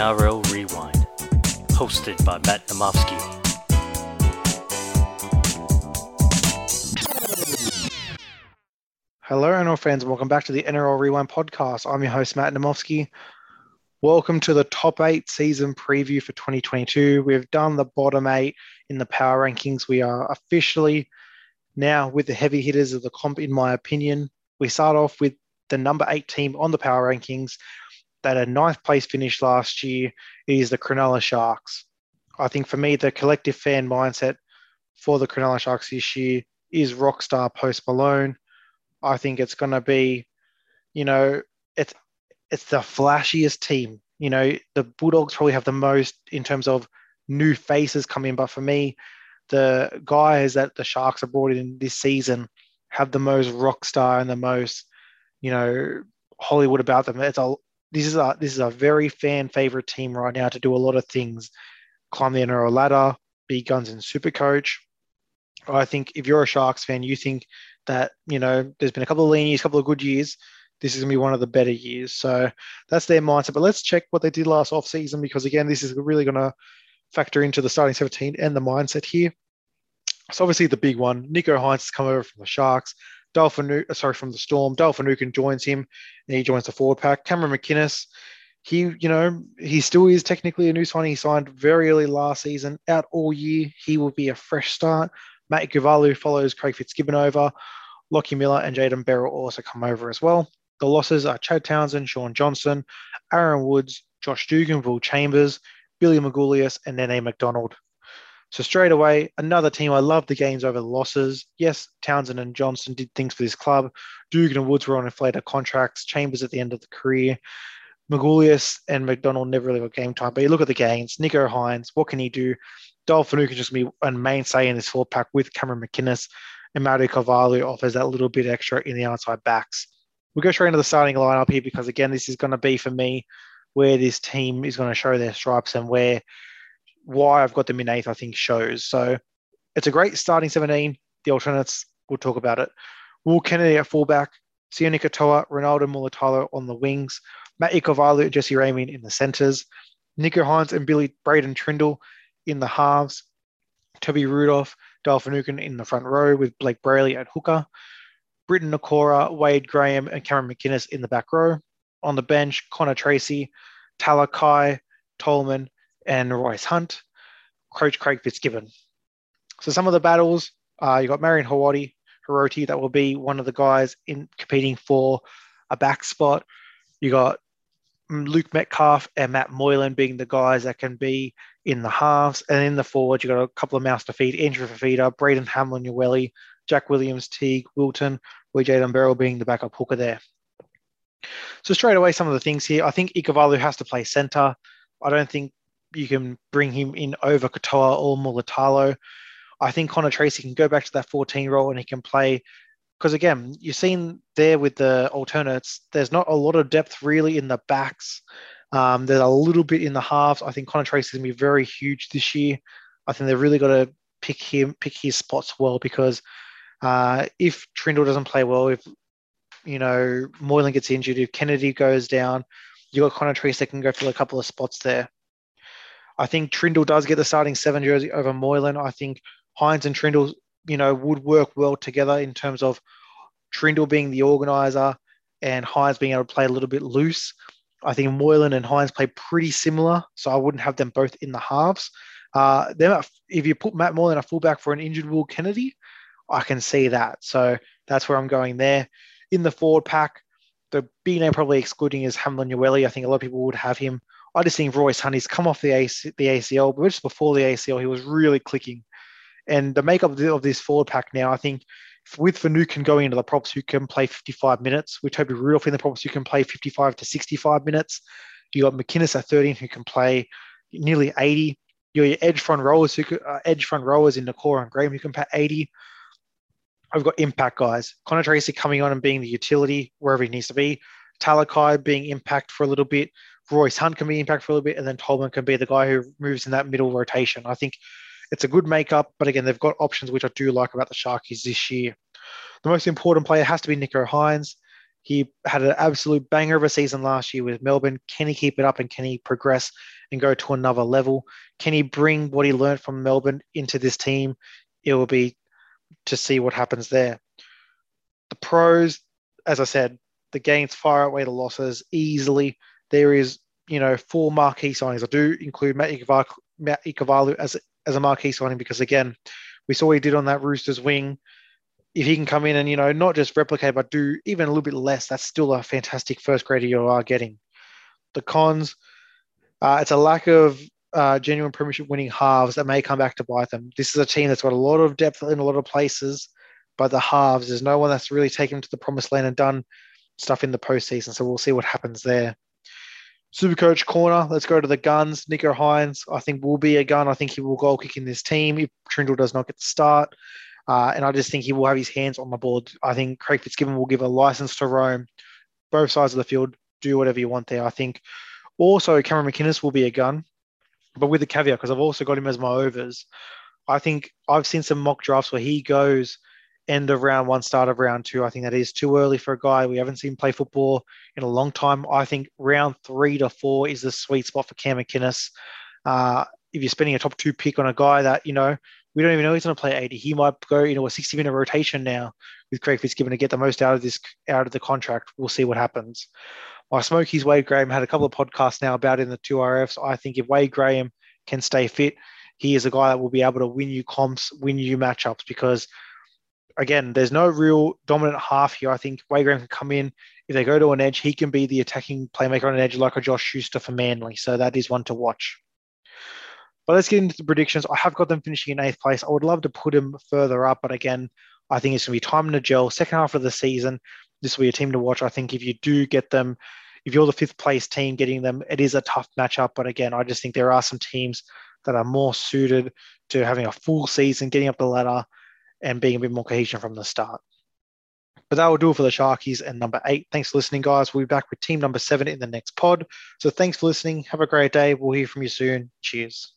NRL Rewind, hosted by Matt Namofsky. Hello, NRL fans, and welcome back to the NRL Rewind podcast. I'm your host, Matt Namofsky. Welcome to the top eight season preview for 2022. We've done the bottom eight in the power rankings. We are officially now with the heavy hitters of the comp, in my opinion. We start off with the number eight team on the power rankings that a ninth place finish last year is the Cronulla Sharks. I think for me, the collective fan mindset for the Cronulla Sharks this year is rockstar post Malone. I think it's going to be, you know, it's it's the flashiest team. You know, the Bulldogs probably have the most in terms of new faces coming, but for me, the guys that the Sharks have brought in this season have the most rock star and the most, you know, Hollywood about them. It's a this is a this is a very fan favorite team right now to do a lot of things, climb the NRL ladder, be guns and super coach. I think if you're a Sharks fan, you think that you know there's been a couple of lean years, a couple of good years. This is gonna be one of the better years. So that's their mindset. But let's check what they did last off season because again, this is really gonna factor into the starting 17 and the mindset here. So obviously the big one, Nicho Hynes has come over from the Sharks. Dolphin, uh, sorry, from the Storm. Dale Finucane joins him, and he joins the forward pack. Cameron McInnes, he, you know, he still is technically a new signing. He signed very early last season, out all year. He will be a fresh start. Matt Ikuvalu follows Craig Fitzgibbon over. Lockie Miller and Jayden Berrell also come over as well. The losses are Chad Townsend, Shaun Johnson, Aaron Woods, Josh Dugan, Will Chambers, Billy Magoulias, and Nene McDonald. So straight away, another team. I love the games over the losses. Yes, Townsend and Johnson did things for this club. Dugan and Woods were on inflated contracts. Chambers at the end of the career. Magoulias and McDonald never really got game time. But you look at the gains. Nicho Hynes, what can he do? Dolphin can just be a mainstay in this four pack with Cameron McInnes. And Mario Ikuvalu offers that little bit extra in the outside backs. We'll go straight into the starting lineup here because, again, this is going to be for me where this team is going to show their stripes and where why I've got them in eighth, I think, shows. So it's a great starting 17. The alternates, we'll talk about it. Will Kennedy at fullback, Sione Katoa, Ronaldo Mulitalo on the wings, Matt Ikuvalu, Jesse Ramien in the centres, Nicho Hynes and Billy Braydon Trindall in the halves, Toby Rudolph, Dale Finucane in the front row with Blake Brailey at hooker, Briton Nikora, Wade Graham, and Cameron McInnes in the back row. On the bench, Connor Tracey, Talakai, Tolman, and Royce Hunt, Coach Craig Fitzgibbon. So some of the battles, uh, you got Marion Hawati, Hiroti, that will be one of the guys in competing for a back spot. You got Luke Metcalf and Matt Moylan being the guys that can be in the halves. And in the forward, you've got a couple of mouths to feed. Andrew Fifita, Braden Hamlin, Uele, Jack Williams, Teig, Wilton, with Jayden Berrell being the backup hooker there. So straight away, some of the things here. I think Ikuvalu has to play centre. I don't think you can bring him in over Katoa or Mulitalo. I think Connor Tracey can go back to that 14 role and he can play. Because again, you've seen there with the alternates, there's not a lot of depth really in the backs. Um, there's a little bit in the halves. I think Connor Tracey is going to be very huge this year. I think they've really got to pick him, pick his spots well because uh, if Trindall doesn't play well, if you know Moylan gets injured, if Kennedy goes down, you got Connor Tracey that can go fill a couple of spots there. I think Trindall does get the starting seven jersey over Moylan. I think Hynes and Trindall, you know, would work well together in terms of Trindall being the organizer and Hynes being able to play a little bit loose. I think Moylan and Hynes play pretty similar, so I wouldn't have them both in the halves. Uh, then if you put Matt Moylan a fullback for an injured Will Kennedy, I can see that. So that's where I'm going there. In the forward pack, the big name probably excluding is Hamlin Uele. I think a lot of people would have him I just think Royce Hunt, he's come off the, AC, the ACL, but just before the ACL, he was really clicking. And the makeup of this forward pack now, I think with Finucane going into the props who can play 55 minutes, with Toby Rudolph in the props who can play 55 to 65 minutes, you got McInnes at 13 who can play nearly 80. You your edge front rowers who could, uh, edge front rowers in Nikora and Graham who can play 80. I've got impact guys. Connor Tracey coming on and being the utility wherever he needs to be. Talakai being impact for a little bit. Royce Hunt can be impact for a little bit, and then Tolman can be the guy who moves in that middle rotation. I think it's a good makeup, but again, they've got options which I do like about the Sharkies this year. The most important player has to be Nicho Hynes. He had an absolute banger of a season last year with Melbourne. Can he keep it up and can he progress and go to another level? Can he bring what he learned from Melbourne into this team? It will be to see what happens there. The pros, as I said, the gains far outweigh the losses easily. There is, you know, four marquee signings. I do include Matt Ikuvalu as, as a marquee signing because, again, we saw what he did on that Roosters wing if he can come in and you know not just replicate but do even a little bit less, that's still a fantastic first grader you are getting. The cons, uh, it's a lack of uh, genuine premiership winning halves that may come back to bite them. This is a team that's got a lot of depth in a lot of places, but the halves, there's no one that's really taken to the promised land and done stuff in the postseason. So we'll see what happens there. Super coach corner, let's go to the guns. Nicho Hynes, I think, will be a gun. I think he will goal kick in this team if Trindall does not get the start. Uh, and I just think he will have his hands on the board. I think Craig Fitzgibbon will give a license to roam both sides of the field, do whatever you want there. I think also Cameron McInnes will be a gun, but with a caveat, because I've also got him as my overs. I think I've seen some mock drafts where he goes end of round one, start of round two. I think that is too early for a guy we haven't seen play football in a long time. I think round three to four is the sweet spot for Cam McInnes. Uh, if you're spending a top two pick on a guy that, you know, we don't even know he's going to play 80. He might go, you know, a 60 minute rotation now with Craig Fitzgibbon to get the most out of this, out of the contract. We'll see what happens. My Smokies, Wade Graham, had a couple of podcasts now about in the two RFs. I think if Wade Graham can stay fit, he is a guy that will be able to win you comps, win you matchups because, again, there's no real dominant half here. I think Wade Graham can come in. If they go to an edge, he can be the attacking playmaker on an edge like a Josh Schuster for Manly. So that is one to watch. But let's get into the predictions. I have got them finishing in eighth place. I would love to put them further up, but again, I think it's going to be time to gel. Second half of the season, this will be a team to watch. I think if you do get them, if you're the fifth place team getting them, it is a tough matchup. But again, I just think there are some teams that are more suited to having a full season, getting up the ladder, and being a bit more cohesion from the start. But that will do it for the Sharkies and number eight. Thanks for listening, guys. We'll be back with team number seven in the next pod. So thanks for listening. Have a great day. We'll hear from you soon. Cheers.